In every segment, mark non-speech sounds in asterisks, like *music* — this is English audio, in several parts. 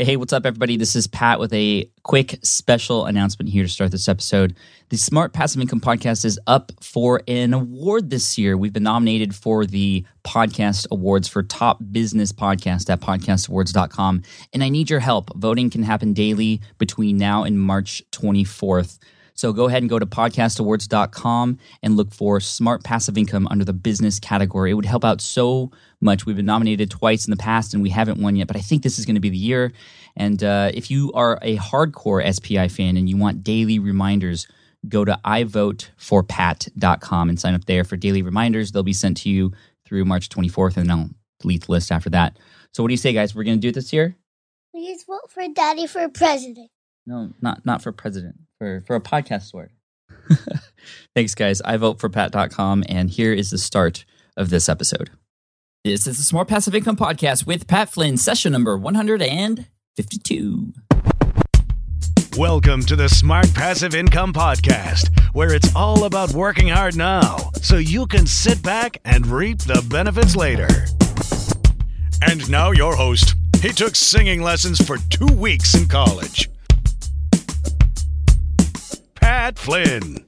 Hey, what's up, everybody? This is Pat with a quick special announcement here to start this episode. The Smart Passive Income Podcast is up for an award this year. We've been nominated for the Podcast Awards for Top Business Podcast at podcastawards.com. And I need your help. Voting can happen daily between now and March 24th. So go ahead and go to podcastawards.com and look for Smart Passive Income under the business category. It would help out so much. We've been nominated twice in the past and we haven't won yet, but I think this is going to be the year. And uh, if you are a hardcore SPI fan and you want daily reminders, go to ivoteforpat.com and sign up there for daily reminders. They'll be sent to you through March 24th, and I'll delete the list after that. So, what do you say, guys? We're going to do this year? Please vote for Daddy for president. No, not not for president for, for a podcast award. *laughs* Thanks, guys. I vote for pat.com, and here is the start of this episode. This is the Smart Passive Income Podcast with Pat Flynn, session number 152. Welcome to the Smart Passive Income Podcast, where it's all about working hard now so you can sit back and reap the benefits later. And now, your host. He took singing lessons for two weeks in college. Pat Flynn.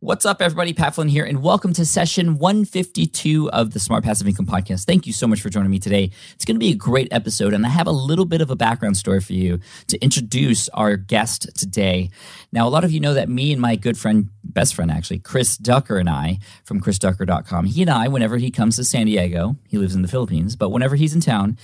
What's up, everybody? Pat Flynn here, and welcome to session 152 of the Smart Passive Income Podcast. Thank you so much for joining me today. It's going to be a great episode, and I have a little bit of a background story for you to introduce our guest today. Now, a lot of you know that me and my good friend, best friend actually, Chris Ducker, and I from chrisducker.com, he and I, whenever he comes to San Diego, he lives in the Philippines, but whenever he's in town,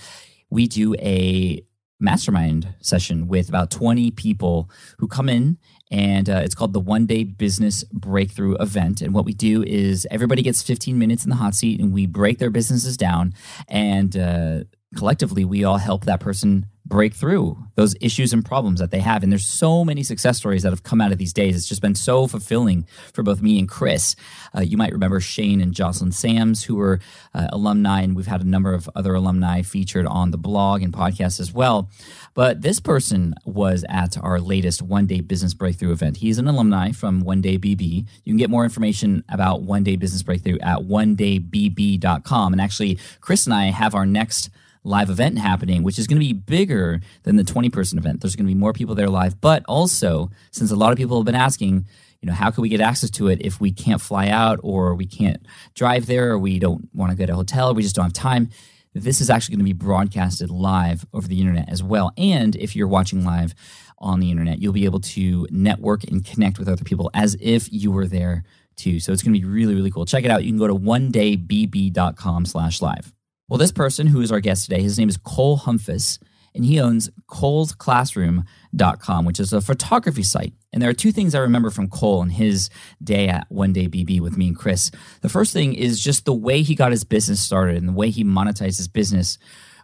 we do a mastermind session with about 20 people who come in and uh, it's called the one day business breakthrough event. And what we do is everybody gets 15 minutes in the hot seat and we break their businesses down and uh, collectively we all help that person break through those issues and problems that they have. And there's so many success stories that have come out of these days. It's just been so fulfilling for both me and Chris. Uh, you might remember Shane and Jocelyn Sams, who were uh, alumni, and we've had a number of other alumni featured on the blog and podcast as well. But this person was at our latest one day business breakthrough event. He's an alumni from One Day BB. You can get more information about One Day Business Breakthrough at one day onedaybb.com. And actually, Chris and I have our next live event happening, which is going to be bigger than the 20 person event. There's going to be more people there live. But also, since a lot of people have been asking, you know, how can we get access to it if we can't fly out or we can't drive there or we don't want to go to a hotel, we just don't have time? This is actually going to be broadcasted live over the internet as well. And if you're watching live on the internet, you'll be able to network and connect with other people as if you were there too. So it's going to be really, really cool. Check it out. You can go to one onedaybb.com slash live. Well, this person who is our guest today, his name is Cole Humphus, and he owns colesclassroom.com, which is a photography site. And there are two things I remember from Cole and his day at One Day BB with me and Chris. The first thing is just the way he got his business started and the way he monetized his business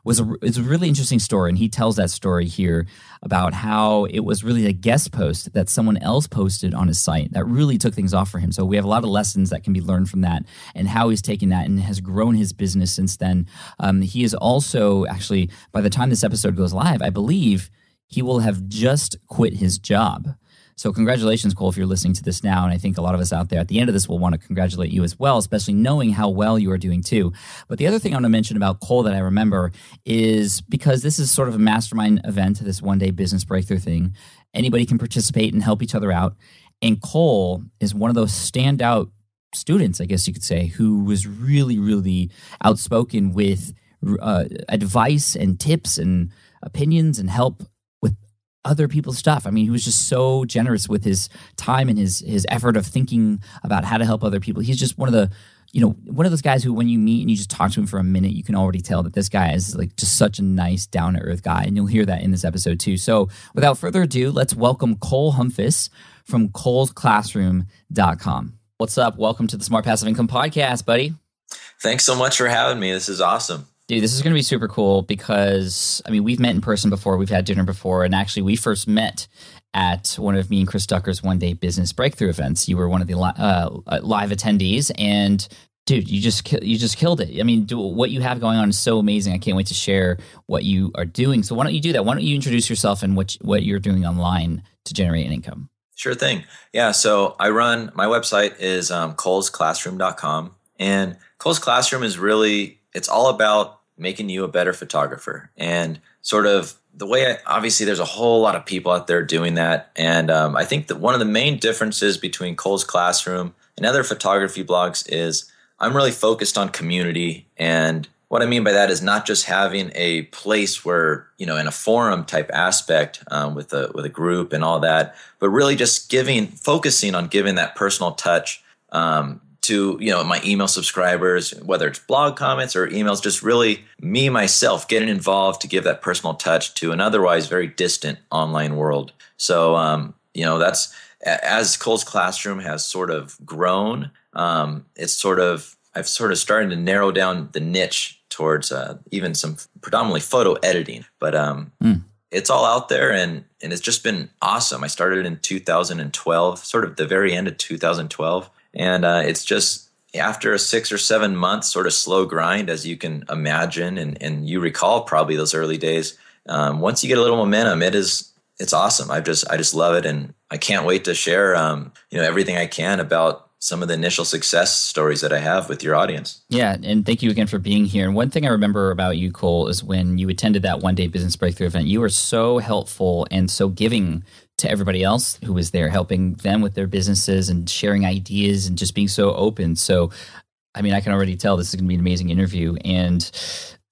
was a, it's a really interesting story, and he tells that story here about how it was really a guest post that someone else posted on his site that really took things off for him. So we have a lot of lessons that can be learned from that, and how he's taken that and has grown his business since then. Um, he is also actually by the time this episode goes live, I believe he will have just quit his job. So, congratulations, Cole, if you're listening to this now. And I think a lot of us out there at the end of this will want to congratulate you as well, especially knowing how well you are doing too. But the other thing I want to mention about Cole that I remember is because this is sort of a mastermind event, this one day business breakthrough thing. Anybody can participate and help each other out. And Cole is one of those standout students, I guess you could say, who was really, really outspoken with uh, advice and tips and opinions and help other people's stuff. I mean, he was just so generous with his time and his his effort of thinking about how to help other people. He's just one of the you know, one of those guys who, when you meet and you just talk to him for a minute, you can already tell that this guy is like just such a nice, down to earth guy. And you'll hear that in this episode too. So without further ado, let's welcome Cole Humphus from colesclassroom.com. What's up? Welcome to the Smart Passive Income Podcast, buddy. Thanks so much for having me. This is awesome. Dude, this is going to be super cool because I mean, we've met in person before, we've had dinner before, and actually, we first met at one of me and Chris Ducker's one day business breakthrough events. You were one of the uh, uh, live attendees, and dude, you just you just killed it. I mean, do, what you have going on is so amazing. I can't wait to share what you are doing. So why don't you do that? Why don't you introduce yourself and what what you're doing online to generate an income? Sure thing. Yeah. So I run my website is um, colesclassroom.com, and Cole's Classroom is really it's all about making you a better photographer. And sort of the way I, obviously there's a whole lot of people out there doing that. And um, i think that one of the main differences between cole's classroom and other photography blogs is i'm really focused on community. And what i mean by that is not just having a place where you know in a forum type aspect um, with a with a group and all that but really just giving focusing on giving that personal touch um, to you know my email subscribers whether it's blog comments or emails just really me myself getting involved to give that personal touch to an otherwise very distant online world. So um, you know that's as cole's classroom has sort of grown um, it's sort of i've sort of started to narrow down the niche towards uh, even some predominantly photo editing. But um, mm. it's all out there and and it's just been awesome. I started in 2012 sort of the very end of 2012 and uh, it's just after a six or seven months sort of slow grind, as you can imagine, and, and you recall probably those early days. Um, once you get a little momentum, it is it's awesome. I just I just love it, and I can't wait to share um, you know everything I can about some of the initial success stories that I have with your audience. Yeah, and thank you again for being here. And one thing I remember about you, Cole, is when you attended that one day business breakthrough event, you were so helpful and so giving to everybody else who was there, helping them with their businesses and sharing ideas and just being so open. So, I mean, I can already tell this is going to be an amazing interview. And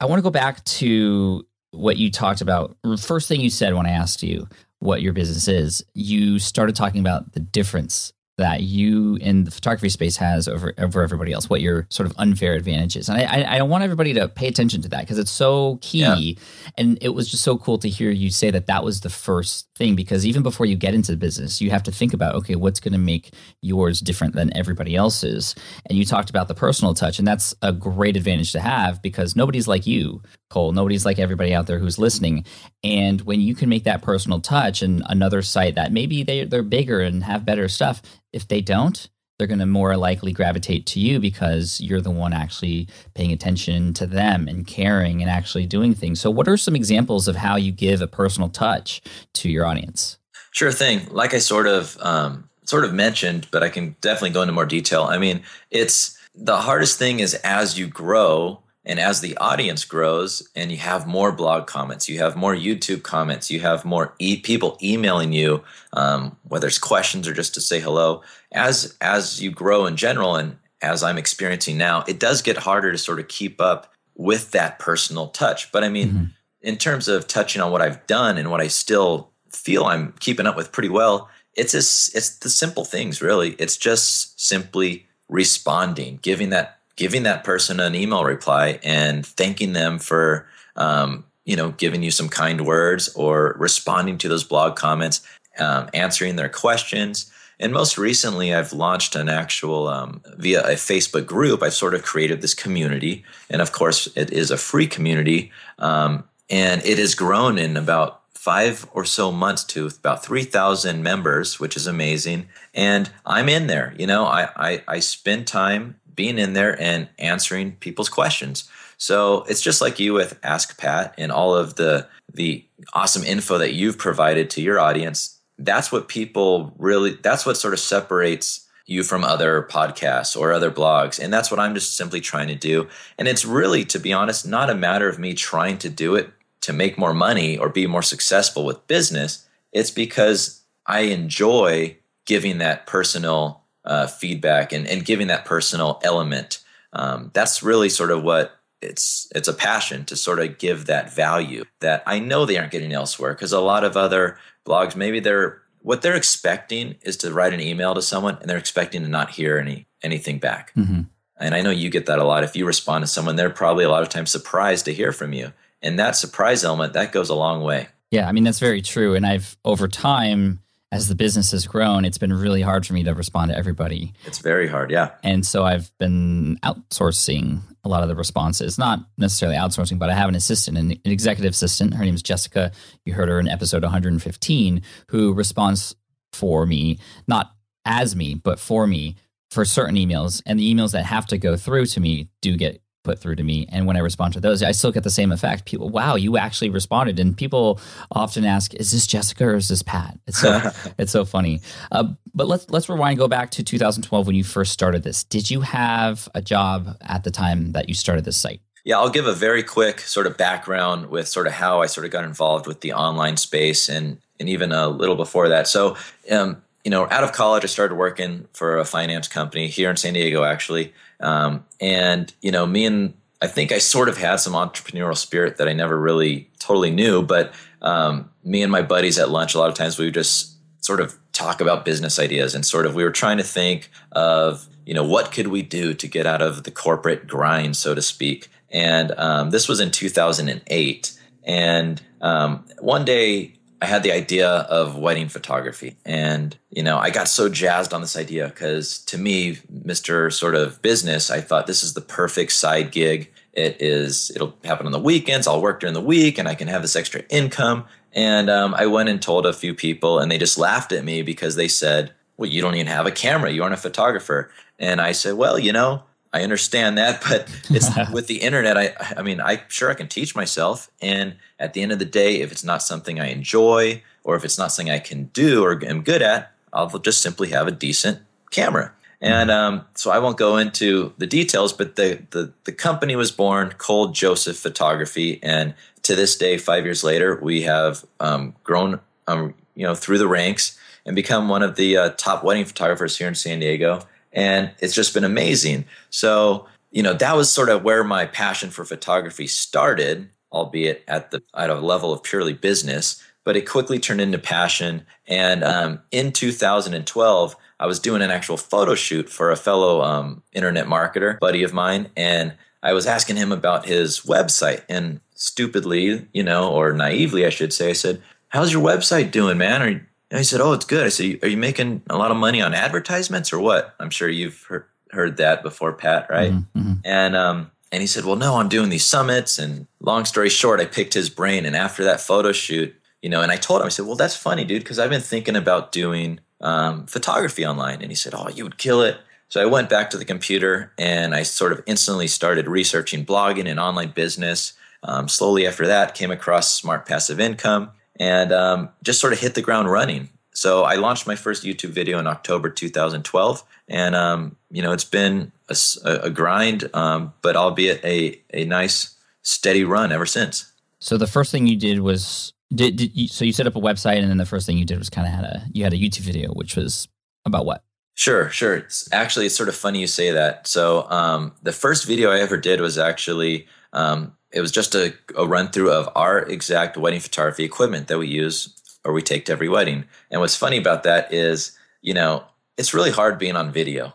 I want to go back to what you talked about. First thing you said when I asked you what your business is, you started talking about the difference that you in the photography space has over over everybody else, what your sort of unfair advantage is. And I, I, want everybody to pay attention to that because it's so key. Yeah. And it was just so cool to hear you say that that was the first thing because even before you get into the business, you have to think about, okay, what's going to make yours different than everybody else's? And you talked about the personal touch, and that's a great advantage to have because nobody's like you, Cole. Nobody's like everybody out there who's listening. And when you can make that personal touch and another site that maybe they, they're bigger and have better stuff, if they don't, they're going to more likely gravitate to you because you're the one actually paying attention to them and caring and actually doing things. So, what are some examples of how you give a personal touch to your audience? Sure thing. Like I sort of um, sort of mentioned, but I can definitely go into more detail. I mean, it's the hardest thing is as you grow and as the audience grows and you have more blog comments, you have more YouTube comments, you have more e- people emailing you, um, whether it's questions or just to say hello. As as you grow in general, and as I'm experiencing now, it does get harder to sort of keep up with that personal touch. But I mean, mm-hmm. in terms of touching on what I've done and what I still feel I'm keeping up with pretty well, it's just, it's the simple things really. It's just simply responding, giving that giving that person an email reply and thanking them for um, you know giving you some kind words or responding to those blog comments um, answering their questions. And most recently i've launched an actual um, via a facebook group. I've sort of created this community. And of course it is a free community. Um, and it has grown in about five or so months to about 3000 members which is amazing. And i'm in there you know i, I, I spend time being in there and answering people's questions. So it's just like you with Ask Pat and all of the the awesome info that you've provided to your audience. That's what people really. That's what sort of separates you from other podcasts or other blogs. And that's what I'm just simply trying to do. And it's really, to be honest, not a matter of me trying to do it to make more money or be more successful with business. It's because I enjoy giving that personal uh, feedback and, and giving that personal element. Um, that's really sort of what it's it's a passion to sort of give that value that I know they aren't getting elsewhere because a lot of other blogs maybe they're what they're expecting is to write an email to someone and they're expecting to not hear any anything back. Mm-hmm. And I know you get that a lot. If you respond to someone, they're probably a lot of times surprised to hear from you. And that surprise element, that goes a long way. Yeah, I mean that's very true. And I've over time as the business has grown, it's been really hard for me to respond to everybody. It's very hard, yeah. And so I've been outsourcing a lot of the responses, not necessarily outsourcing, but I have an assistant, an, executive assistant. Her name is Jessica. You heard her in episode 115, who responds for me, not as me, but for me for certain emails. And the emails that have to go through to me do get put through to me. And when I respond to those, I still get the same effect. People, wow, you actually responded. And people often ask, is this Jessica or is this Pat? It's so, *laughs* it's so funny. Uh, but let's, let's rewind, go back to 2012 when you first started this. Did you have a job at the time that you started this site? Yeah, I'll give a very quick sort of background with sort of how I sort of got involved with the online space and, and even a little before that. So, um, you know, out of college, I started working for a finance company here in San Diego, actually. Um, and you know, me and I think I sort of had some entrepreneurial spirit that I never really totally knew. But um, me and my buddies at lunch, a lot of times we would just sort of talk about business ideas and sort of we were trying to think of you know what could we do to get out of the corporate grind, so to speak. And um, this was in 2008. And um, one day I had the idea of wedding photography. And, you know, I got so jazzed on this idea because to me, Mr. Sort of Business, I thought this is the perfect side gig. It is, it'll happen on the weekends. I'll work during the week and I can have this extra income. And um, I went and told a few people and they just laughed at me because they said, well, you don't even have a camera. You aren't a photographer. And I said, well, you know, I understand that, but it's *laughs* with the internet. I, I mean, I sure I can teach myself. And at the end of the day, if it's not something I enjoy or if it's not something I can do or am good at, I'll just simply have a decent camera. And um, so I won't go into the details, but the, the the company was born Cole Joseph Photography, and to this day, five years later, we have um, grown, um, you know, through the ranks and become one of the uh, top wedding photographers here in San Diego and it's just been amazing. So, you know, that was sort of where my passion for photography started, albeit at the at a level of purely business. But it quickly turned into passion. And um, in 2012, I was doing an actual photo shoot for a fellow um, internet marketer buddy of mine, and I was asking him about his website. And stupidly, you know, or naively, I should say, I said, "How's your website doing, man? Are and I said, "Oh, it's good." I said, "Are you making a lot of money on advertisements or what?" I'm sure you've heard, heard that before, Pat, right? Mm-hmm. mm-hmm. And um, and he said, "Well, no, I'm doing these summits." And long story short, I picked his brain. And after that photo shoot, you know, and I told him, I said, "Well, that's funny, dude, because I've been thinking about doing um, photography online." And he said, "Oh, you would kill it." So I went back to the computer and I sort of instantly started researching blogging and online business. Um, slowly after that, came across Smart Passive Income and um, just sort of hit the ground running. So I launched my first YouTube video in October 2012, and um, you know it's been a, a grind, um, but albeit a a nice steady run ever since. So the first thing you did was did, did you, so you set up a website, and then the first thing you did was kind of had a you had a YouTube video, which was about what? Sure, sure. It's actually, it's sort of funny you say that. So um, the first video I ever did was actually um, it was just a, a run through of our exact wedding photography equipment that we use or we take to every wedding. And what's funny about that is, you know, it's really hard being on video.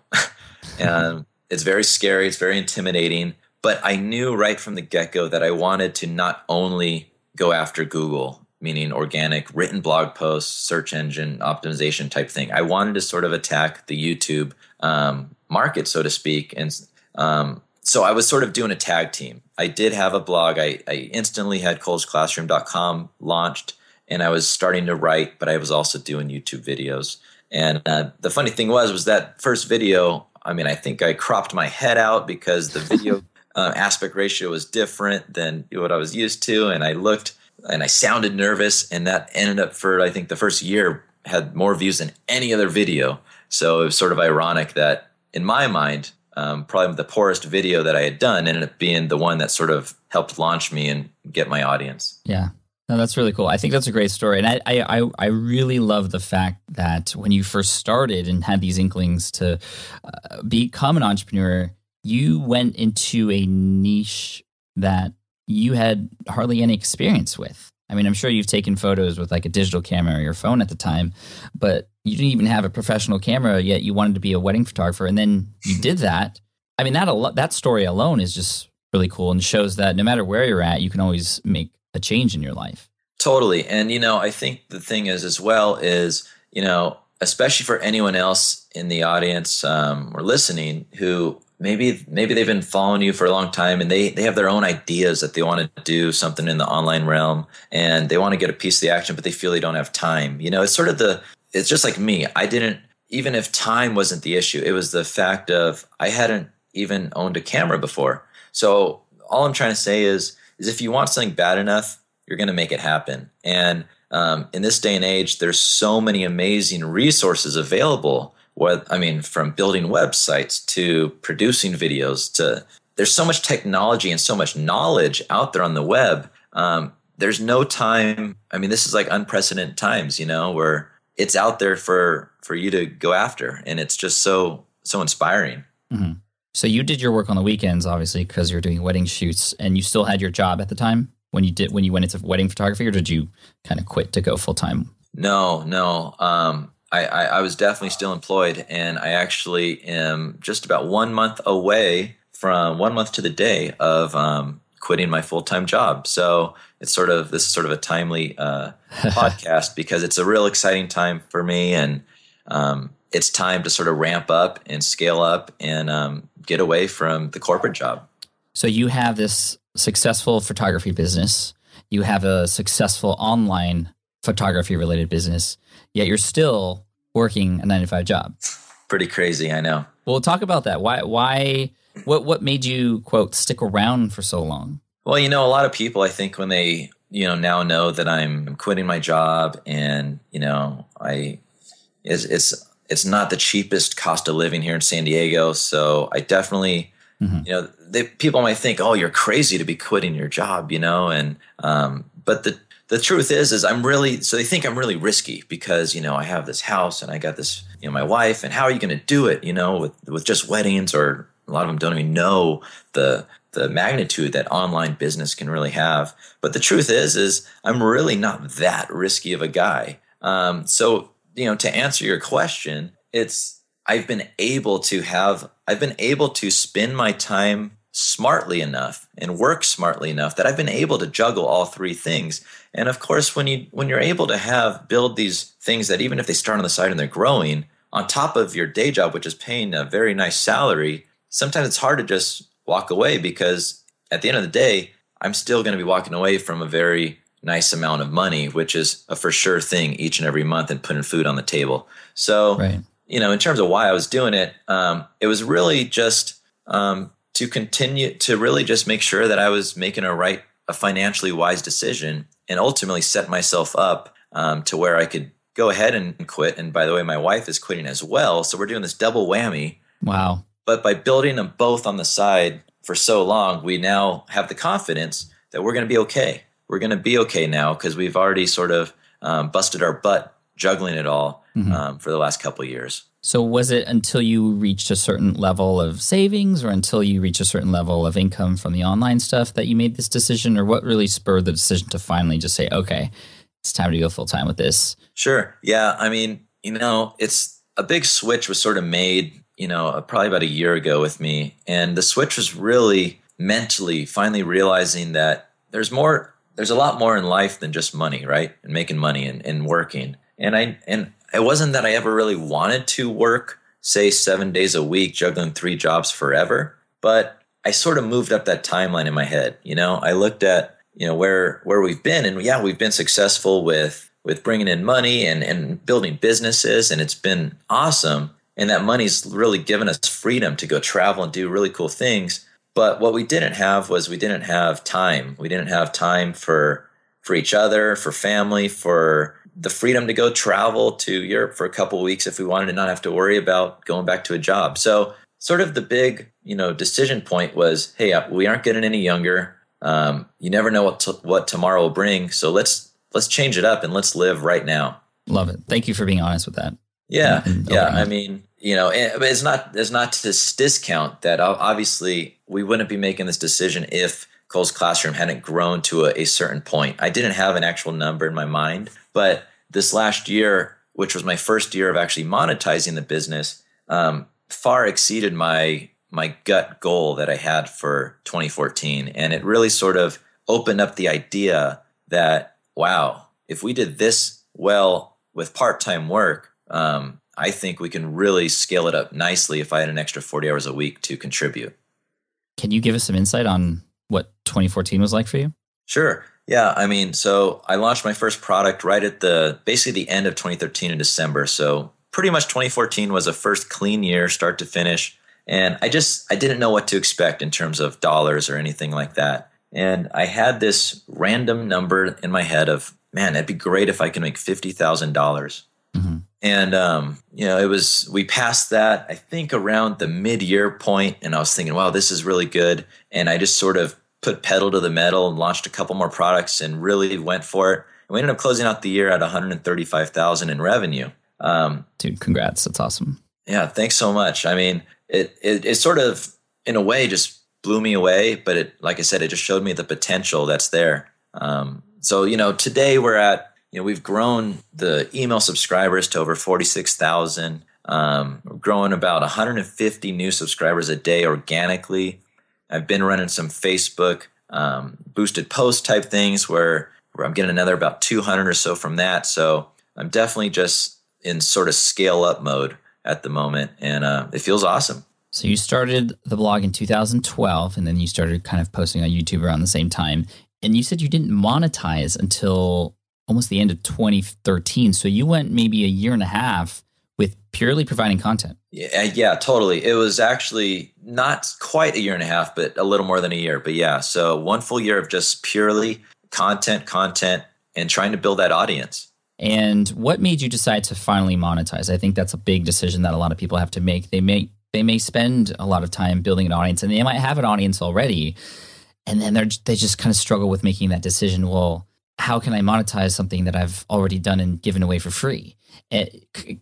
and *laughs* it's very scary, it's very intimidating. But I knew right from the get go that I wanted to not only go after Google, meaning organic written blog posts, search engine optimization type thing. I wanted to sort of attack the YouTube um, market, so to speak. And um, so I was sort of doing a tag team. I did have a blog. I, I instantly had colesclassroom.com launched and I was starting to write, but I was also doing YouTube videos. And uh, the funny thing was, was that first video. I mean, I think I cropped my head out because the video uh, *laughs* aspect ratio was different than what I was used to, and I looked and I sounded nervous, and that ended up for I think the first year had more views than any other video. So it was sort of ironic that in my mind, um, probably the poorest video that I had done ended up being the one that sort of helped launch me and get my audience. Yeah. No, that's really cool. I think that's a great story, and I, I, I really love the fact that when you first started and had these inklings to uh, become an entrepreneur, you went into a niche that you had hardly any experience with. I mean, I'm sure you've taken photos with like a digital camera or your phone at the time, but you didn't even have a professional camera yet. You wanted to be a wedding photographer, and then you *laughs* did that. I mean, that al- that story alone is just really cool and shows that no matter where you're at, you can always make a change in your life. Totally, and you know, I think the thing is as well is you know, especially for anyone else in the audience um, or listening who maybe maybe they've been following you for a long time and they they have their own ideas that they want to do something in the online realm and they want to get a piece of the action but they feel they don't have time you know? It's sort of the it's just like me i didn't even if time wasn't the issue it was the fact of i hadn't even owned a camera before. So all i'm trying to say is is if you want something bad enough you're going to make it happen. And um, in this day and age there's so many amazing resources available what I mean, from building websites to producing videos to there's so much technology and so much knowledge out there on the web. Um, there's no time. I mean, this is like unprecedented times, you know, where it's out there for for you to go after, and it's just so so inspiring. Mm-hmm. So you did your work on the weekends, obviously, because you're doing wedding shoots, and you still had your job at the time when you did when you went into wedding photography, or did you kind of quit to go full time? No, no. Um, I, I, I, was definitely still employed, and I actually am just about one month away from one month to the day of um, quitting my full time job. So it's sort of this is sort of a timely uh, *laughs* podcast because it's a real exciting time for me, and um, it's time to sort of ramp up and scale up and um, get away from the corporate job. So you have this successful photography business. You have a successful online photography related business, yet you're still working a nine to five job. Pretty crazy, I know. Well, talk about that. Why? Why? What? What made you quote stick around for so long? Well, you know, a lot of people, I think, when they you know now know that I'm quitting my job, and you know, I it's it's it's not the cheapest cost of living here in San Diego, so I definitely. Mm-hmm. You know, they, people might think, "Oh, you're crazy to be quitting your job," you know, and um, but the the truth is is i'm really so they think i'm really risky because you know i have this house and i got this you know my wife and how are you going to do it you know with with just weddings or a lot of them don't even know the the magnitude that online business can really have. But the truth is is i'm really not that risky of a guy. Um, so you know to answer your question it's i've been able to have i've been able to spend my time smartly enough and work smartly enough that I've been able to juggle all three things. And of course, when you when you're able to have build these things that even if they start on the side and they're growing on top of your day job, which is paying a very nice salary, sometimes it's hard to just walk away because at the end of the day, I'm still going to be walking away from a very nice amount of money, which is a for sure thing each and every month and putting food on the table. So, right. you know, in terms of why I was doing it, um, it was really just um, to continue to really just make sure that I was making a right, a financially wise decision and ultimately set myself up um, to where I could go ahead and quit. And by the way, my wife is quitting as well. So we're doing this double whammy. Wow. But by building them both on the side for so long, we now have the confidence that we're going to be okay. We're going to be okay now because we've already sort of um, busted our butt juggling it all mm-hmm. um, for the last couple years. So was it until you reached a certain level of savings or until you reached a certain level of income from the online stuff that you made this decision or what really spurred the decision to finally just say, okay, it's time to go full time with this? Sure. Yeah. I mean, you know, it's a big switch was sort of made, you know, uh, probably about a year ago with me. And the switch was really mentally finally realizing that there's more, there's a lot more in life than just money, right? And making money and, and working. And I, and it wasn't that I ever really wanted to work, say, seven days a week, juggling three jobs forever, but I sort of moved up that timeline in my head. You know, I looked at you know where where we've been, and yeah, we've been successful with with bringing in money and and building businesses, and it's been awesome. And that money's really given us freedom to go travel and do really cool things. but what we didn't have was we didn't have time. We didn't have time for for each other, for family, for the freedom to go travel to Europe for a couple weeks if we wanted to not have to worry about going back to a job. So sort of the big, you know, decision point was, hey, uh, we aren't getting any younger. Um, you never know what what tomorrow will bring. So let's let's change it up and let's live right now. Love it. Thank you for being honest with that. Yeah, yeah. I mean, you know, it's not it's not to discount that. Obviously, we wouldn't be making this decision if Cole's Classroom hadn't grown to a, a certain point. I didn't have an actual number in my mind, but this last year, which was my first year of actually monetizing the business, um, far exceeded my my gut goal that I had for 2014, and it really sort of opened up the idea that wow, if we did this well with part time work. Um, I think we can really scale it up nicely if I had an extra 40 hours a week to contribute. Can you give us some insight on what 2014 was like for you? Sure. Yeah, I mean, so I launched my first product right at the basically the end of 2013 in December. So pretty much 2014 was a first clean year, start to finish. And I just I didn't know what to expect in terms of dollars or anything like that. And I had this random number in my head of, man, it'd be great if I can make fifty thousand dollars. Mm-hmm. And um, you know, it was we passed that I think around the mid-year point, and I was thinking, wow, this is really good. And I just sort of put pedal to the metal and launched a couple more products and really went for it. And we ended up closing out the year at 135,000 in revenue. Um, Dude, congrats! That's awesome. Yeah, thanks so much. I mean, it, it it sort of in a way just blew me away, but it like I said, it just showed me the potential that's there. Um, so you know, today we're at you know, we've grown the email subscribers to over 46,000. Um, we're growing about 150 new subscribers a day organically. I've been running some Facebook um, boosted post type things where, where I'm getting another about 200 or so from that. So I'm definitely just in sort of scale up mode at the moment, and uh, it feels awesome. So you started the blog in 2012, and then you started kind of posting on YouTube around the same time. And you said you didn't monetize until almost the end of 2013. So you went maybe a year and a half with purely providing content. Yeah, yeah, totally. It was actually not quite a year and a half, but a little more than a year. But yeah, so one full year of just purely content, content, and trying to build that audience. And what made you decide to finally monetize? I think that's a big decision that a lot of people have to make. They may they may spend a lot of time building an audience, and they might have an audience already, and then they're they just kind of struggle with making that decision. Well, how can I monetize something that I've already done and given away for free? Uh,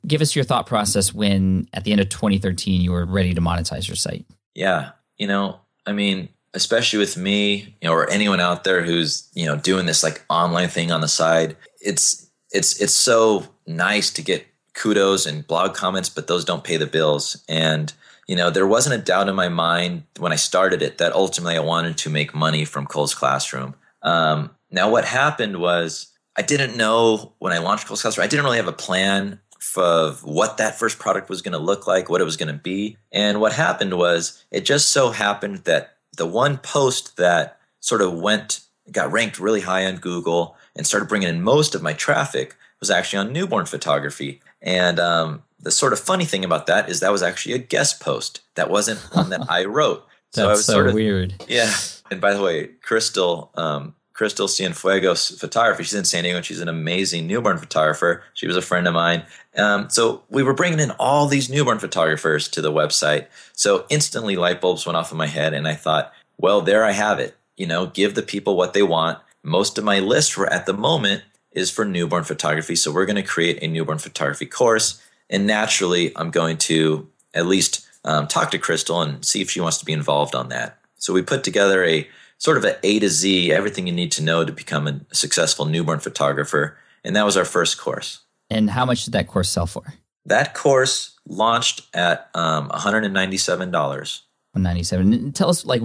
give us your thought process when at the end of 2013 you were ready to monetize your site. Yeah, you know, I mean, especially with me, you know, or anyone out there who's you know doing this like online thing on the side, it's it's it's so nice to get kudos and blog comments, but those don't pay the bills. And you know, there wasn't a doubt in my mind when I started it that ultimately I wanted to make money from Cole's Classroom. Um, now, what happened was I didn't know when I launched Cole's Classroom, I didn't really have a plan of what that first product was going to look like, what it was going to be. And what happened was it just so happened that the one post that sort of went, got ranked really high on Google and started bringing in most of my traffic was actually on newborn photography. And um, the sort of funny thing about that is that was actually a guest post. That wasn't one that *laughs* I wrote. That's so, I was so sort of, weird. Yeah. And by the way, Crystal, um, Crystal Cienfuegos photography. She's in San Diego and she's an amazing newborn photographer. She was a friend of mine. Um, so we were bringing in all these newborn photographers to the website. So instantly light bulbs went off in my head and I thought, well, there I have it. You know, give the people what they want. Most of my list for at the moment is for newborn photography. So we're going to create a newborn photography course. And naturally, I'm going to at least um, talk to Crystal and see if she wants to be involved on that. So we put together a sort of a A to Z, everything you need to know to become a successful newborn photographer. And that was our first course. And how much did that course sell for? That course launched at um, $197. 197. Tell us, like,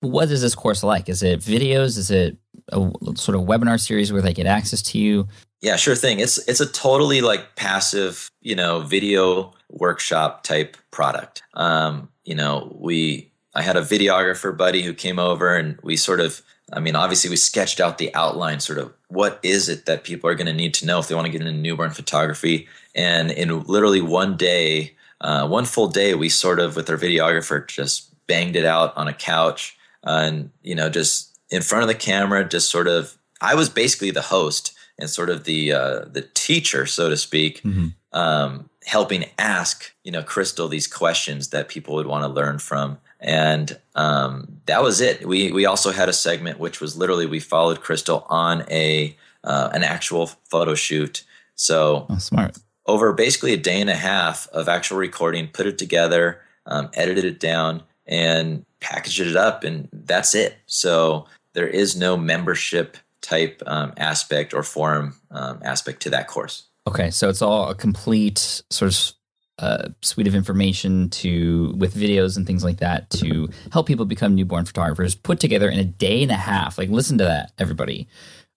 what is this course like? Is it videos? Is it a sort of webinar series where they get access to you? Yeah, sure thing. It's it's a totally like passive, you know, video workshop type product. Um, you know, we I had a videographer buddy who came over and we sort of, I mean, obviously we sketched out the outline, sort of what is it that people are going to need to know if they want to get into newborn photography. And in literally one day, uh, one full day, we sort of, with our videographer, just banged it out on a couch and you know just in front of the camera, just sort of. I was basically the host and sort of the uh, the teacher, so to speak, Mm-hmm. um, helping ask you know Crystal these questions that people would want to learn from, and um, that was it. We we also had a segment which was literally we followed Crystal on a uh, an actual photo shoot. So Oh, smart. over basically a day and a half of actual recording, put it together, um, edited it down, and packaged it up, and that's it. So there is no membership type um, aspect or forum um, aspect to that course. Okay, so it's all a complete sort of uh, suite of information to with videos and things like that to help people become newborn photographers put together in a day and a half. Like, listen to that, everybody.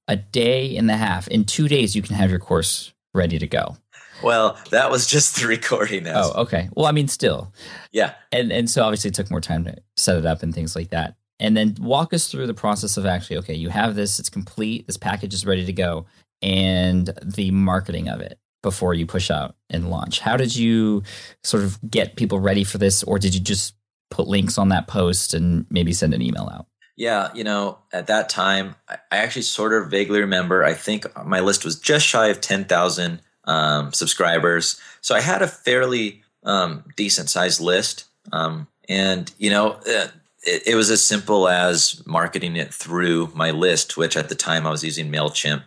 A day and a half. In two days, you can have your course ready to go. Well, that was just the recording. As, Oh, okay. Well, I mean, still, yeah. and and so obviously it took more time to set it up and things like that. And then walk us through the process of actually, okay, you have this, it's complete, this package is ready to go, and the marketing of it before you push out and launch. How did you sort of get people ready for this, or did you just put links on that post and maybe send an email out? Yeah, you know, at that time, I actually sort of vaguely remember. I think my list was just shy of ten thousand um, subscribers, so I had a fairly um, decent sized list. Um, and you know, uh, it, it was as simple as marketing it through my list, which at the time I was using Mailchimp.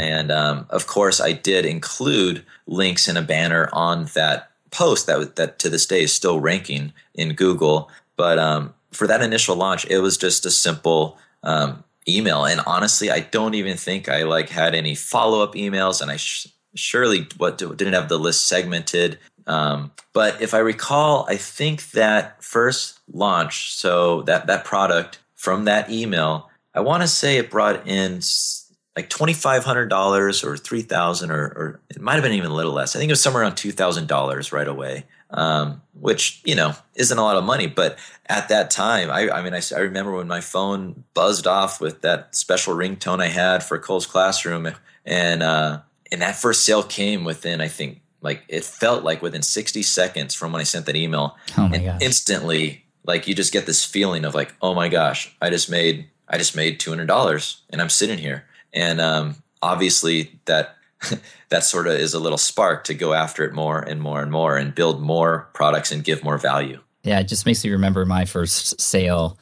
And um, of course, I did include links in a banner on that post that that to this day is still ranking in Google. But um, for that initial launch, it was just a simple um, email. And honestly, I don't even think I like had any follow up emails, and I sh- surely what didn't have the list segmented. Um, but if I recall, I think that first launch, so that that product from that email, I want to say it brought in like twenty five hundred dollars or three thousand, or, or it might have been even a little less. I think it was somewhere around two thousand dollars right away, um, which you know isn't a lot of money, but at that time, I, I mean, I remember when my phone buzzed off with that special ringtone I had for Cole's Classroom, and uh, and that first sale came within, I think, like it felt like within sixty seconds from when I sent that email, Oh my and gosh. instantly, like you just get this feeling of like, oh my gosh, I just made, I just made two hundred dollars, and I'm sitting here, and um, obviously that. *laughs* that sort of is a little spark to go after it more and more and more and build more products and give more value. Yeah, it just makes me remember my first sale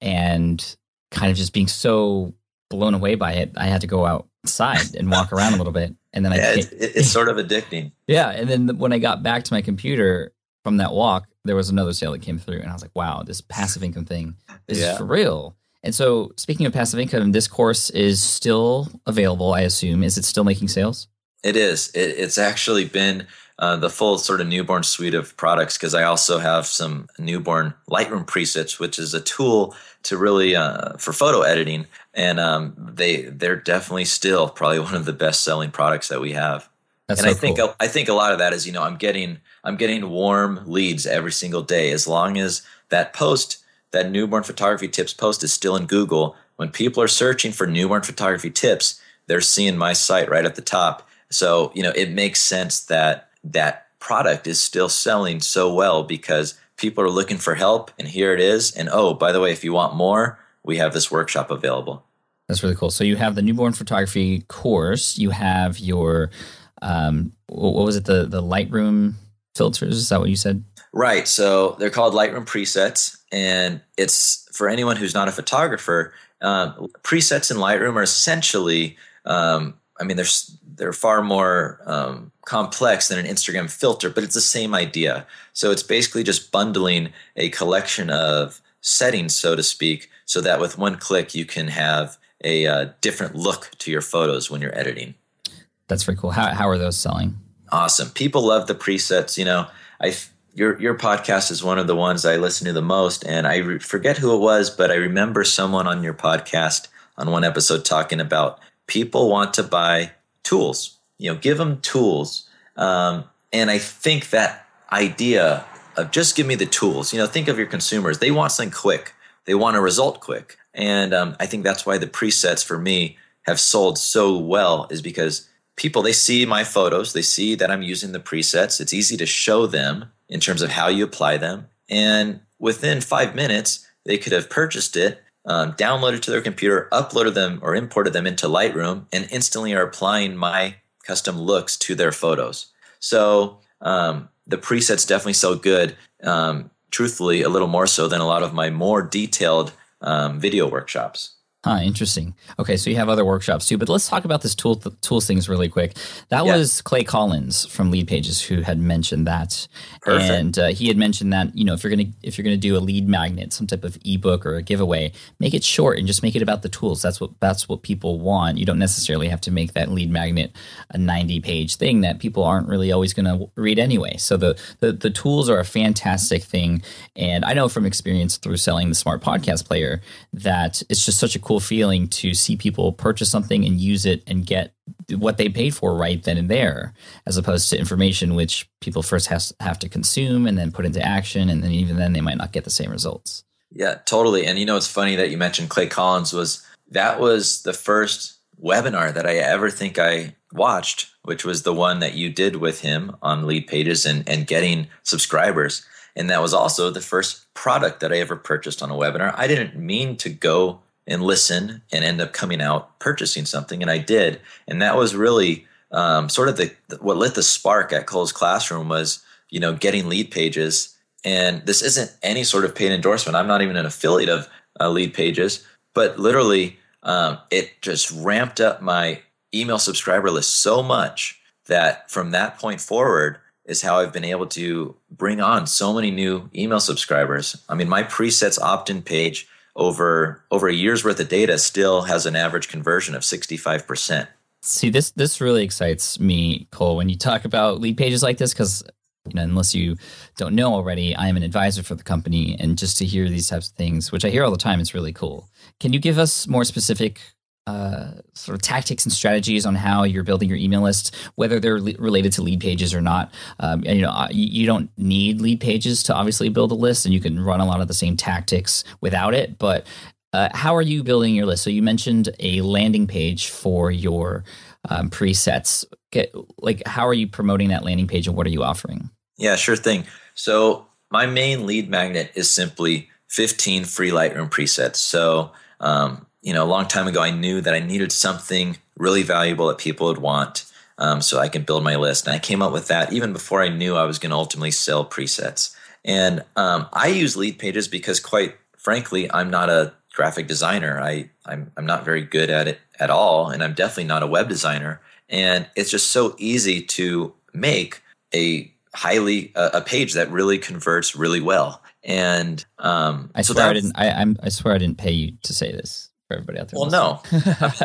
and kind of just being so blown away by it. I had to go outside and walk *laughs* around a little bit. And then I, Yeah, came- it's, it- it's sort of addicting. *laughs* yeah. And then when I got back to my computer from that walk, there was another sale that came through. And I was like, wow, this passive income thing is Yeah. for real. And so, speaking of passive income, this course is still available, I assume. Is it still making sales? It is. It, it's actually been uh, the full sort of newborn suite of products because I also have some newborn Lightroom presets, which is a tool to really uh, for photo editing, and um, they they're definitely still probably one of the best selling products that we have. That's and so I think cool. I think a lot of that is you know I'm getting I'm getting warm leads every single day as long as that post that newborn photography tips post is still in Google when people are searching for newborn photography tips they're seeing my site right at the top so you know it makes sense that that product is still selling so well because people are looking for help and here it is and oh by the way if you want more we have this workshop available That's really cool. So you have the newborn photography course. You have your um, what was it? The the Lightroom filters. Is that what you said? Right. So they're called Lightroom presets, and it's for anyone who's not a photographer. Um, presets in Lightroom are essentially, um, I mean, they're they're far more um, complex than an Instagram filter, but it's the same idea. So it's basically just bundling a collection of settings, so to speak, so that with one click you can have a uh, different look to your photos when you're editing. That's very cool. How how are those selling? Awesome. People love the presets. You know, I your your podcast is one of the ones I listen to the most, and I re- forget who it was, but I remember someone on your podcast on one episode talking about people want to buy tools. You know, give them tools, um, and I think that idea of just give me the tools. You know, think of your consumers; they want something quick. They want a result quick, and um, I think that's why the presets for me have sold so well is because people they see my photos they see that i'm using the presets it's easy to show them in terms of how you apply them and within five minutes, they could have purchased it, um, downloaded to their computer, uploaded them or imported them into Lightroom, and instantly are applying my custom looks to their photos. So um, the presets definitely so good. Um, truthfully, a little more so than a lot of my more detailed um, video workshops. Huh, interesting. Okay, so you have other workshops too, but let's talk about this tool tools things really quick. That yeah. was Clay Collins from Lead Pages who had mentioned that, Perfect. and uh, he had mentioned that you know if you're gonna if you're gonna do a lead magnet, some type of ebook or a giveaway, make it short and just make it about the tools. That's what that's what people want. You don't necessarily have to make that lead magnet a 90 page thing that people aren't really always gonna read anyway. So the the, the tools are a fantastic thing, and I know from experience through selling the Smart Podcast Player that it's just such a cool cool feeling to see people purchase something and use it and get what they paid for right then and there, as opposed to information which people first has, have to consume and then put into action, and then even then they might not get the same results. Yeah, totally. And you know, it's funny that you mentioned Clay Collins was that was the first webinar that I ever think I watched, which was the one that you did with him on lead pages and, and getting subscribers. And that was also the first product that I ever purchased on a webinar. I didn't mean to go and listen and end up coming out purchasing something and i did. And that was really um, sort of the what lit the spark at cole's classroom was you know getting lead pages. And this isn't any sort of paid endorsement. I'm not even an affiliate of uh, lead pages. But literally um, it just ramped up my email subscriber list so much that from that point forward is how I've been able to bring on so many new email subscribers. I mean, my presets opt in page over over a year's worth of data still has an average conversion of 65%. See, this this really excites me, Cole, when you talk about lead pages like this, because you know, unless you don't know already, I am an advisor for the company, and just to hear these types of things, which I hear all the time, it's really cool. Can you give us more specific uh, sort of tactics and strategies on how you're building your email list, whether they're related to lead pages or not. Um, you know, uh, you don't need lead pages to obviously build a list, and you can run a lot of the same tactics without it. But uh, how are you building your list? So you mentioned a landing page for your um, presets. Get, like, how are you promoting that landing page, and what are you offering? Yeah, sure thing. So my main lead magnet is simply 15 free Lightroom presets. So um, you know, a long time ago, I knew that I needed something really valuable that people would want um, so I can build my list. And I came up with that even before I knew I was going to ultimately sell presets. And um, I use lead pages because, quite frankly, I'm not a graphic designer. I, I'm, I'm not very good at it at all. And I'm definitely not a web designer. And it's just so easy to make a highly, uh, a page that really converts really well. And um, I swear I didn't. I, I'm, I swear I didn't pay you to say this for everybody out there. Well, no,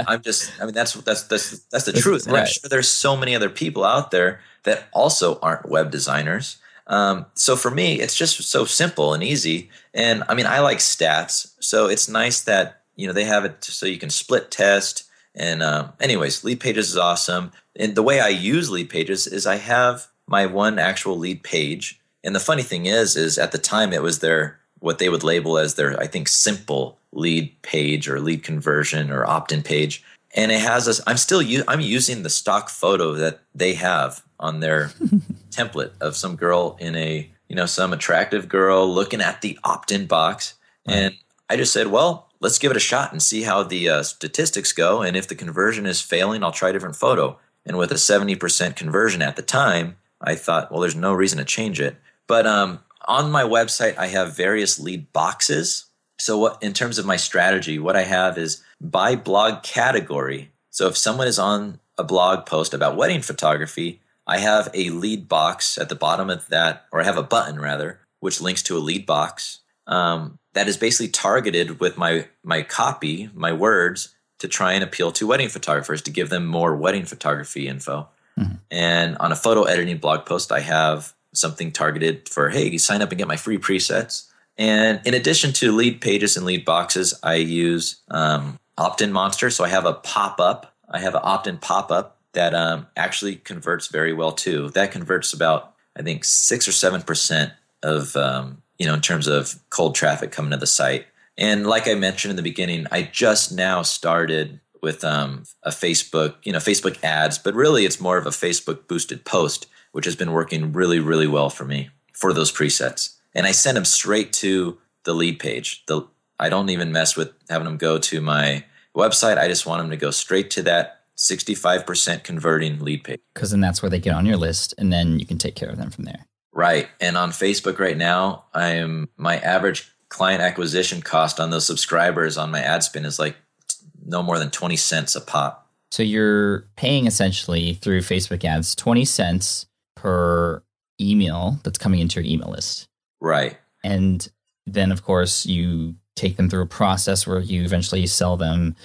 *laughs* I'm just. I mean, that's that's that's that's the truth. Right. I'm sure there's so many other people out there that also aren't web designers. Um, so for me, it's just so simple and easy. And I mean, I like stats, so it's nice that you know they have it so you can split test. And um, anyways, lead pages is awesome. And the way I use lead pages is I have my one actual lead page. And the funny thing is, is at the time it was their what they would label as their I think simple lead page or lead conversion or opt-in page. And it has us i'm still u- i'm using the stock photo that they have on their *laughs* template of some girl in a you know some attractive girl looking at the opt-in box. Right. and i just said well let's give it a shot and see how the uh, statistics go. And if the conversion is failing i'll try a different photo. And with a 70% conversion at the time i thought well there's no reason to change it. But um, on my website i have various lead boxes so, what in terms of my strategy, what I have is by blog category. So, if someone is on a blog post about wedding photography, I have a lead box at the bottom of that, or I have a button rather, which links to a lead box um, that is basically targeted with my my copy, my words, to try and appeal to wedding photographers to give them more wedding photography info. Mm-hmm. And on a photo editing blog post, I have something targeted for hey, sign up and get my free presets. And in addition to lead pages and lead boxes, I use um, OptinMonster. So I have a pop-up. I have an opt-in pop-up that um, actually converts very well too. That converts about I think six or seven percent of um, you know in terms of cold traffic coming to the site. And like I mentioned in the beginning, I just now started with um, a Facebook, you know, Facebook ads, but really it's more of a Facebook boosted post, which has been working really, really well for me for those presets. and I send them straight to the lead page. The I don't even mess with having them go to my website. I just want them to go straight to that 65% converting lead page. Because then that's where they get on your list, and then you can take care of them from there. Right. And on Facebook right now, I am my average client acquisition cost on those subscribers on my ad spin is like no more than 20 cents a pop. So you're paying essentially through Facebook ads 20 cents per email that's coming into your email list. Right. And then, of course, you take them through a process where you eventually sell them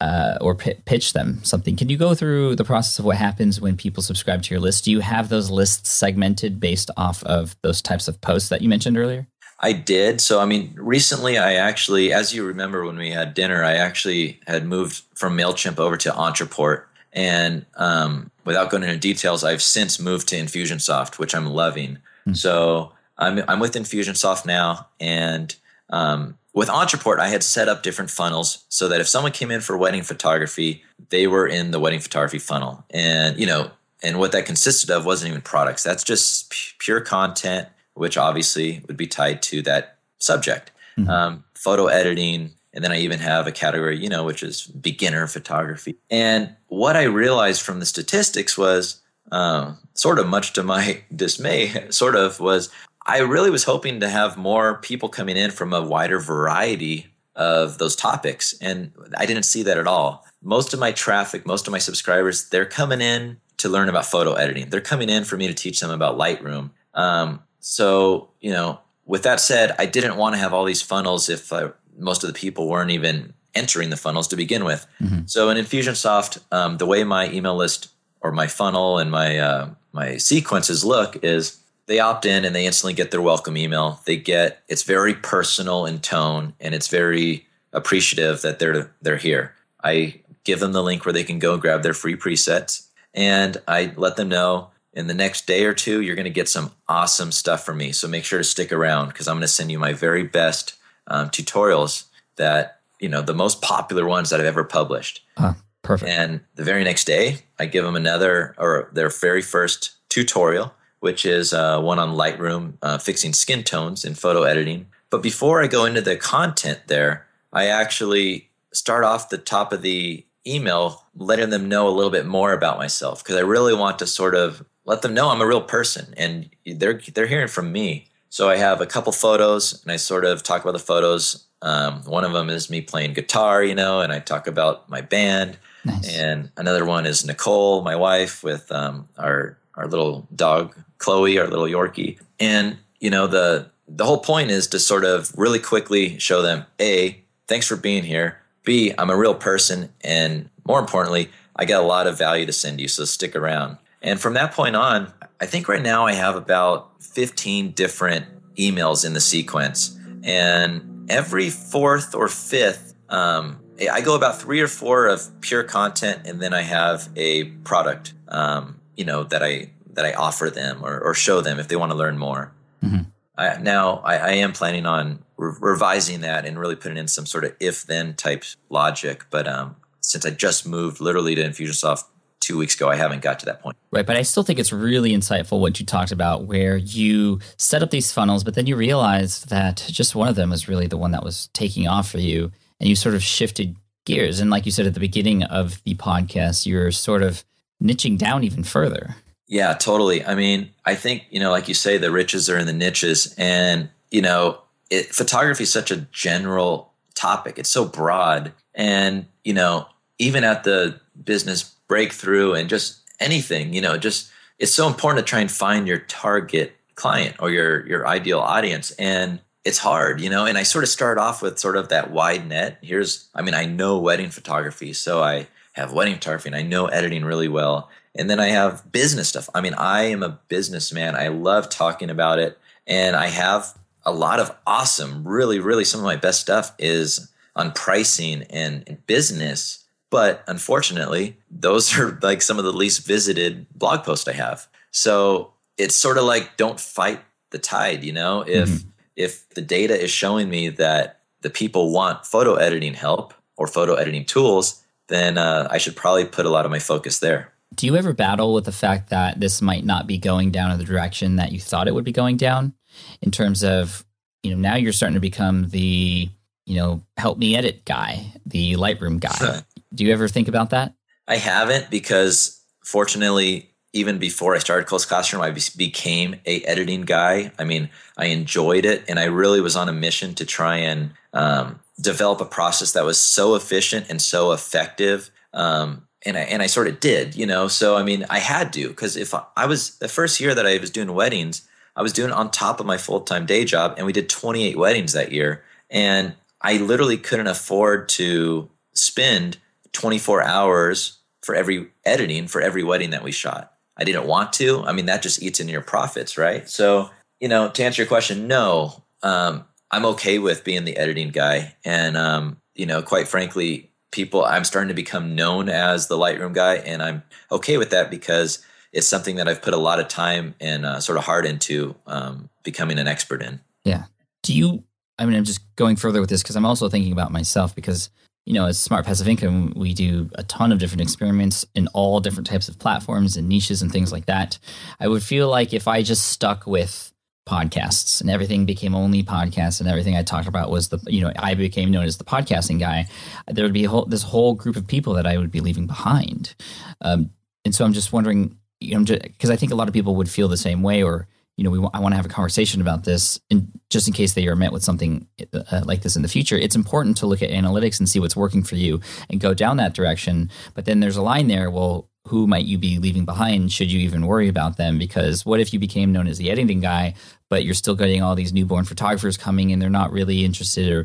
uh, or p- pitch them something. Can you go through the process of what happens when people subscribe to your list? Do you have those lists segmented based off of those types of posts that you mentioned earlier? I did. So, I mean, recently I actually, as you remember when we had dinner, I actually had moved from MailChimp over to Ontraport. And um, without going into details, I've since moved to Infusionsoft, which I'm loving. Mm-hmm. So, I'm, I'm with Infusionsoft now. And um, with Ontraport, I had set up different funnels so that if someone came in for wedding photography, they were in the wedding photography funnel. And, you know, and what that consisted of wasn't even products. That's just p- pure content, which obviously would be tied to that subject. Mm-hmm. Um, photo editing, and then I even have a category, you know, which is beginner photography. And what I realized from the statistics was, uh, sort of much to my *laughs* dismay, sort of was I really was hoping to have more people coming in from a wider variety of those topics. And I didn't see that at all. Most of my traffic, most of my subscribers, they're coming in to learn about photo editing. They're coming in for me to teach them about Lightroom. Um, so, you know, with that said, I didn't want to have all these funnels if I, most of the people weren't even entering the funnels to begin with. Mm-hmm. So in Infusionsoft, um, the way my email list or my funnel and my uh, my sequences look is they opt in and they instantly get their welcome email. They get it's very personal in tone and it's very appreciative that they're they're here. I give them the link where they can go grab their free presets and I let them know in the next day or two you're going to get some awesome stuff from me. So make sure to stick around because I'm going to send you my very best um, tutorials that you know the most popular ones that I've ever published. Uh, perfect. And the very next day I give them another or their very first tutorial which is uh, one on Lightroom, uh, fixing skin tones in photo editing. But before I go into the content there, I actually start off the top of the email letting them know a little bit more about myself because I really want to sort of let them know I'm a real person and they're they're hearing from me. So I have a couple photos and I sort of talk about the photos. Um, one of them is me playing guitar, you know, and I talk about my band. Nice. And another one is Nicole, my wife, with um, our our little dog Chloe, our little Yorkie. And you know the the whole point is to sort of really quickly show them a thanks for being here. B I'm a real person, and more importantly, I got a lot of value to send you. So stick around. And from that point on, I think right now I have about 15 different emails in the sequence, and every fourth or fifth. Um, I go about three or four of pure content, and then I have a product, um, you know, that I that I offer them or, or show them if they want to learn more. Mm-hmm. I, now I, I, am planning on re- revising that and really putting in some sort of if then type logic. But um, since I just moved literally to Infusionsoft two weeks ago, I haven't got to that point. Right. But I still think it's really insightful what you talked about, where you set up these funnels, but then you realized that just one of them was really the one that was taking off for you. And you sort of shifted gears. And like you said at the beginning of the podcast, you're sort of niching down even further. Yeah, totally. I mean, I think, you know, like you say, the riches are in the niches. And, you know, it, photography is such a general topic, it's so broad. And, you know, even at the business breakthrough and just anything, you know, just it's so important to try and find your target client or your your ideal audience. And it's hard, you know, and I sort of start off with sort of that wide net. Here's, I mean, I know wedding photography, so I have wedding photography and I know editing really well. And then I have business stuff. I mean, I am a businessman. I love talking about it. And I have a lot of awesome, really, really some of my best stuff is on pricing and, and business. But unfortunately, those are like some of the least visited blog posts I have. So it's sort of like don't fight the tide, you know? If mm-hmm. if the data is showing me that the people want photo editing help or photo editing tools, then uh, I should probably put a lot of my focus there. Do you ever battle with the fact that this might not be going down in the direction that you thought it would be going down? in terms of you know now you're starting to become the you know help me edit guy, the Lightroom guy. *laughs* Do you ever think about that? I haven't because fortunately, even before I started Cole's Classroom, I became a editing guy. I mean, I enjoyed it, and I really was on a mission to try and um, develop a process that was so efficient and so effective. Um, and I and I sort of did, you know. So I mean, I had to because if I, I was the first year that I was doing weddings, I was doing on top of my full time day job, and we did 28 weddings that year, and I literally couldn't afford to spend 24 hours for every editing for every wedding that we shot. I didn't want to. I mean, that just eats into your profits, right? So, you know, to answer your question, no, um, I'm okay with being the editing guy. And, um, you know, quite frankly, people, I'm starting to become known as the Lightroom guy. And I'm okay with that because it's something that I've put a lot of time and uh, sort of heart into um, becoming an expert in. Yeah. Do you, I mean, I'm just going further with this because I'm also thinking about myself because you know, as Smart Passive Income, we do a ton of different experiments in all different types of platforms and niches and things like that. I would feel like if I just stuck with podcasts and everything became only podcasts and everything I talked about was the, you know, I became known as the podcasting guy, there would be whole, this whole group of people that I would be leaving behind. Um, and so I'm just wondering, you know, because I think a lot of people would feel the same way or, you know, we I want to have a conversation about this, and just in case they are met with something uh, like this in the future, it's important to look at analytics and see what's working for you and go down that direction. But then there's a line there. Well, who might you be leaving behind? Should you even worry about them? Because what if you became known as the editing guy, but you're still getting all these newborn photographers coming and they're not really interested, or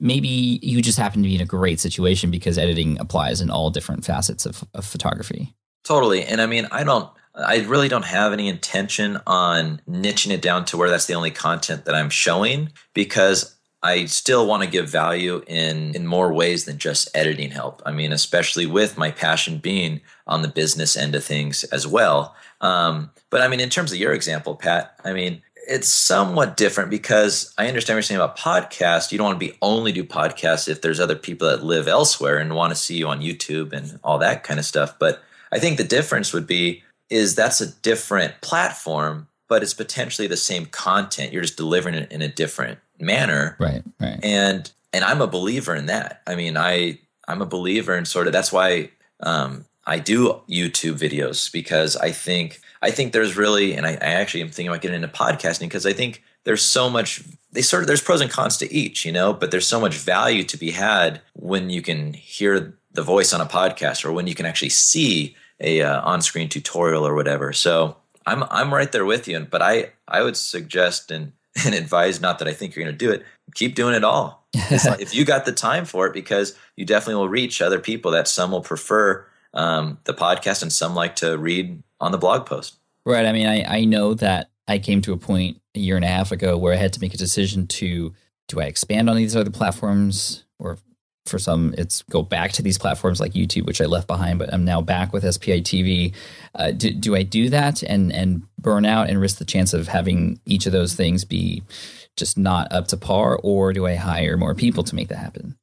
maybe you just happen to be in a great situation because editing applies in all different facets of, of photography. Totally, and I mean, I don't I really don't have any intention on niching it down to where that's the only content that I'm showing because I still want to give value in in more ways than just editing help. I mean, especially with my passion being on the business end of things as well. Um, but I mean, in terms of your example, Pat, I mean, it's somewhat different because I understand what you're saying about podcasts. You don't want to be only do podcasts if there's other people that live elsewhere and want to see you on YouTube and all that kind of stuff. But I think the difference would be is that's a different platform, but it's potentially the same content. You're just delivering it in a different manner. Right. Right. And and I'm a believer in that. I mean, I I'm a believer in sort of that's why um, I do YouTube videos because I think I think there's really and I, I actually am thinking about getting into podcasting because I think there's so much they sort of there's pros and cons to each, you know, but there's so much value to be had when you can hear the voice on a podcast or when you can actually see a uh, on-screen tutorial or whatever. So I'm I'm right there with you. But I I would suggest and *laughs* and advise not that I think you're going to do it. Keep doing it all. like, *laughs* if you got the time for it, because you definitely will reach other people. That some will prefer um, the podcast and some like to read on the blog post. Right. I mean, I I know that I came to a point a year and a half ago where I had to make a decision to do I expand on these other platforms or for some it's go back to these platforms like youtube which i left behind but i'm now back with spi tv uh, do, do, i do that and and burn out and risk the chance of having each of those things be just not up to par or do i hire more people to make that happen?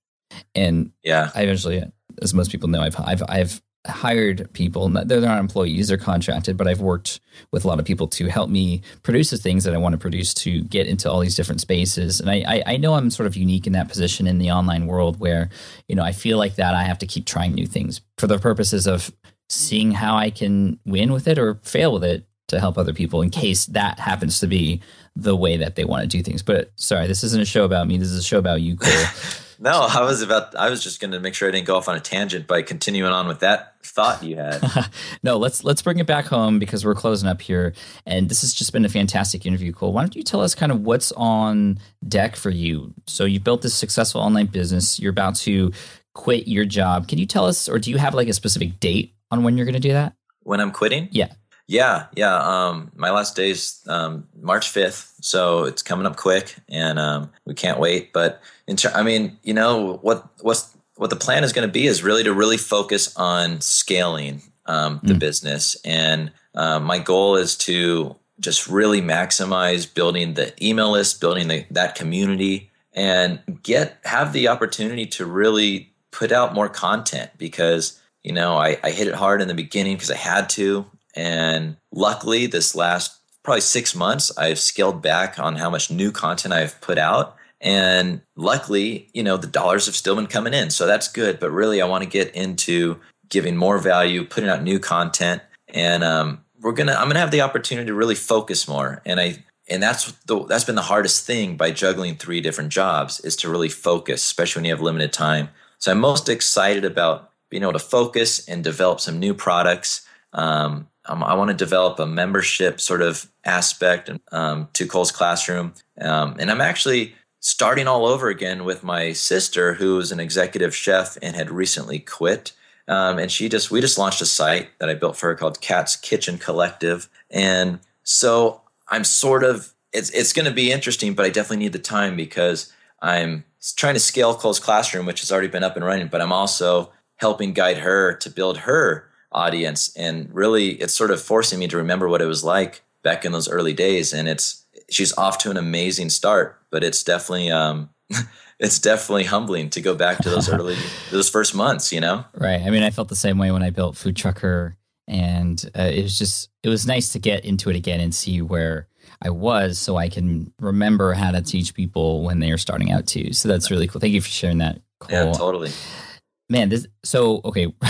And yeah. I eventually as most people know i've i've, I've hired people. They're not employees; they're contracted. But I've worked with a lot of people to help me produce the things that I want to produce to get into all these different spaces. And I, I, I know I'm sort of unique in that position in the online world, where you know I feel like that I have to keep trying new things for the purposes of seeing how I can win with it or fail with it to help other people in case that happens to be the way that they want to do things. But sorry, this isn't a show about me. This is a show about you, Cole. *laughs* No, I was about. I was just going to make sure I didn't go off on a tangent by continuing on with that thought you had. *laughs* no, let's let's bring it back home because we're closing up here, and this has just been a fantastic interview. Cole, why don't you tell us kind of what's on deck for you? So you built this successful online business. You're about to quit your job. Can you tell us, or do you have like a specific date on when you're going to do that? When I'm quitting? Yeah. Yeah, yeah. Um, my last day's um, March fifth, so it's coming up quick, and um, we can't wait. But in ter- I mean, you know what what's what the plan is going to be is really to really focus on scaling um, the mm. business, and uh, my goal is to just really maximize building the email list, building the, that community, and get have the opportunity to really put out more content because you know I, I hit it hard in the beginning because I had to and luckily, this last probably six months, I've scaled back on how much new content I've put out. And luckily, you know, the dollars have still been coming in. So that's good. But really, I want to get into giving more value, putting out new content. And um, we're going to, I'm going to have the opportunity to really focus more. And I, and that's the, that's been the hardest thing by juggling three different jobs is to really focus, especially when you have limited time. So I'm most excited about being able to focus and develop some new products. Um, um, I want to develop a membership sort of aspect um, to Cole's Classroom, um, and I'm actually starting all over again with my sister, who is an executive chef and had recently quit. Um, and she just we just launched a site that I built for her called Cat's Kitchen Collective, and so I'm sort of it's it's going to be interesting, but I definitely need the time because I'm trying to scale Cole's Classroom, which has already been up and running, but I'm also helping guide her to build her audience, and really it's sort of forcing me to remember what it was like back in those early days, and it's she's off to an amazing start, but it's definitely um, *laughs* it's definitely humbling to go back to those early *laughs* those first months, you know. Right. I mean, I felt the same way when I built Food Truckr, and uh, it was just it was nice to get into it again and see where I was, so I can remember how to teach people when they are starting out too. So that's really cool. Thank you for sharing that. Cool. Yeah, totally. Man, this so okay. *laughs*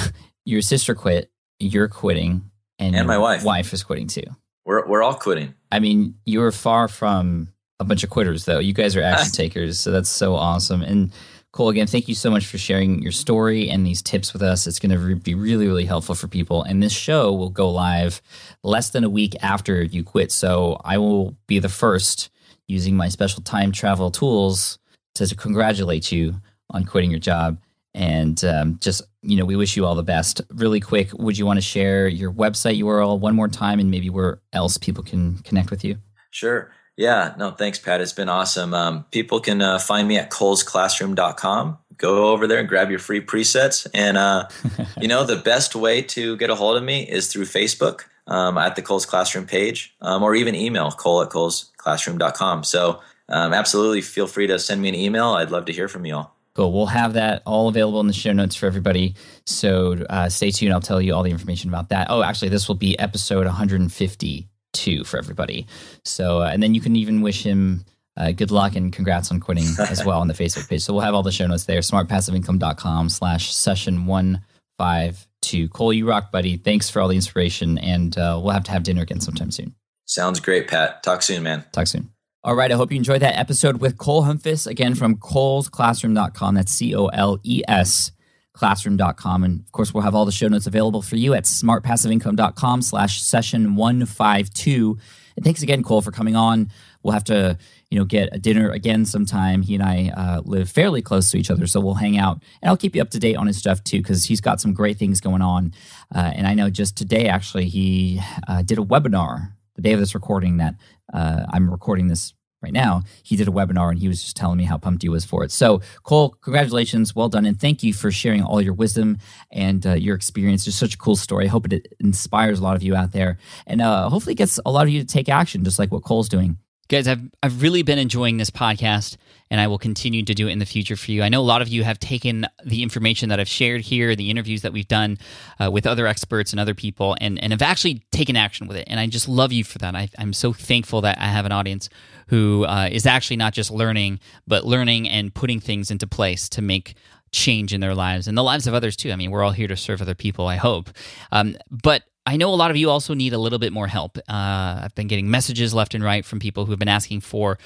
Your sister quit. You're quitting, and, And my wife. wife is quitting too. We're we're all quitting. I mean, you are far from a bunch of quitters, though. You guys are *laughs* action takers, so that's so awesome. And Cole, again, thank you so much for sharing your story and these tips with us. It's going to re- be really, really helpful for people. And this show will go live less than a week after you quit. So I will be the first using my special time travel tools to congratulate you on quitting your job. And um, just, you know, we wish you all the best. Really quick, would you want to share your website URL one more time and maybe where else people can connect with you? Sure. Yeah. No, thanks, Pat. It's been awesome. Um, people can uh, find me at colesclassroom.com. Go over there and grab your free presets. And, uh, *laughs* you know, the best way to get a hold of me is through Facebook um, at the Cole's Classroom page um, or even email cole at colesclassroom.com. So um, absolutely feel free to send me an email. I'd love to hear from you all. Cool. We'll have that all available in the show notes for everybody. So uh, stay tuned. I'll tell you all the information about that. Oh, actually, this will be episode 152 for everybody. So, uh, and then you can even wish him uh, good luck and congrats on quitting *laughs* as well on the Facebook page. So we'll have all the show notes there. Smartpassiveincome.com slash session 152. Cole, you rock, buddy. Thanks for all the inspiration. And uh, we'll have to have dinner again sometime soon. Sounds great, Pat. Talk soon, man. Talk soon. All right. I hope you enjoyed that episode with Cole Humphus, again from colesclassroom.com. That's C O L E S classroom.com. And of course, we'll have all the show notes available for you at smartpassiveincome.com slash session 152. And thanks again, Cole, for coming on. We'll have to, you know, get a dinner again sometime. He and I uh, live fairly close to each other, so we'll hang out. And I'll keep you up to date on his stuff too, because he's got some great things going on. Uh, and I know just today, actually, he uh, did a webinar the day of this recording that uh, I'm recording this right now. He did a webinar and he was just telling me how pumped he was for it. So, Cole, congratulations, well done, and thank you for sharing all your wisdom and uh, your experience. It's such a cool story. I hope it inspires a lot of you out there, and uh, hopefully gets a lot of you to take action, just like what Cole's doing. Guys, I've, I've really been enjoying this podcast and I will continue to do it in the future for you. I know a lot of you have taken the information that I've shared here, the interviews that we've done uh, with other experts and other people, and, and have actually taken action with it. And I just love you for that. I, am so thankful that I have an audience who uh, is actually not just learning, but learning and putting things into place to make change in their lives and the lives of others too. I mean, we're all here to serve other people, I hope. Um, but I know a lot of you also need a little bit more help. Uh, I've been getting messages left and right from people who have been asking for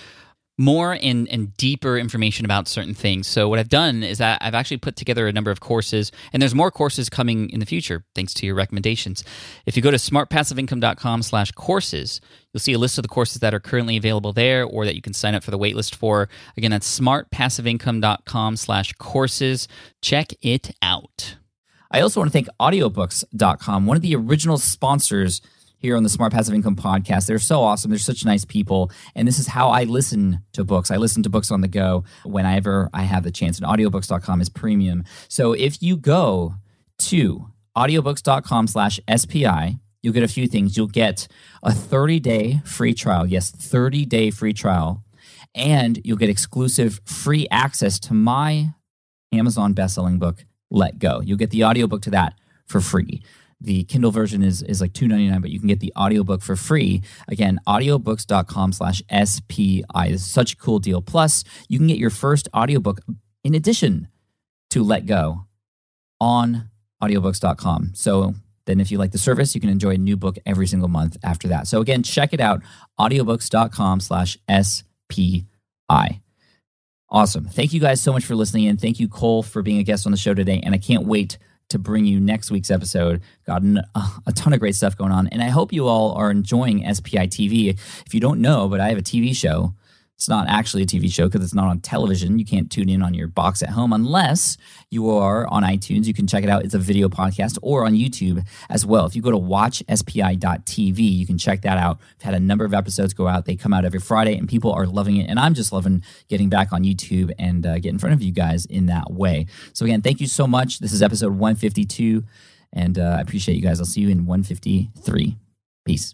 more and, and deeper information about certain things. So what I've done is that I've actually put together a number of courses, and there's more courses coming in the future thanks to your recommendations. If you go to smartpassiveincome.com slash courses, you'll see a list of the courses that are currently available there or that you can sign up for the waitlist for. Again, that's smartpassiveincome.com slash courses. Check it out. I also want to thank audiobooks.com, one of the original sponsors here on the Smart Passive Income podcast. They're so awesome. They're such nice people. And this is how I listen to books. I listen to books on the go whenever I have the chance. And audiobooks.com is premium. So if you go to audiobooks.com slash SPI, you'll get a few things. You'll get a 30 day free trial. Yes, 30 day free trial. And you'll get exclusive free access to my Amazon bestselling book, Let Go. You'll get the audiobook to that for free. The Kindle version is is like two ninety nine, but you can get the audiobook for free. Again, audiobooks.com slash SPI. Is such a cool deal. Plus, you can get your first audiobook in addition to Let Go on audiobooks.com. So then if you like the service, you can enjoy a new book every single month after that. So again, check it out, audiobooks.com slash SPI. Awesome. Thank you guys so much for listening and Thank you, Cole, for being a guest on the show today. And I can't wait to bring you next week's episode. Got uh, a ton of great stuff going on. And I hope you all are enjoying SPI TV. If you don't know, but I have a TV show it's not actually a TV show because it's not on television. You can't tune in on your box at home unless you are on iTunes. You can check it out. It's a video podcast or on YouTube as well. If you go to watchspi.tv, you can check that out. I've had a number of episodes go out. They come out every Friday and people are loving it. And I'm just loving getting back on YouTube and uh, get in front of you guys in that way. So, again, thank you so much. This is episode 152. And uh, I appreciate you guys. I'll see you in 153. Peace.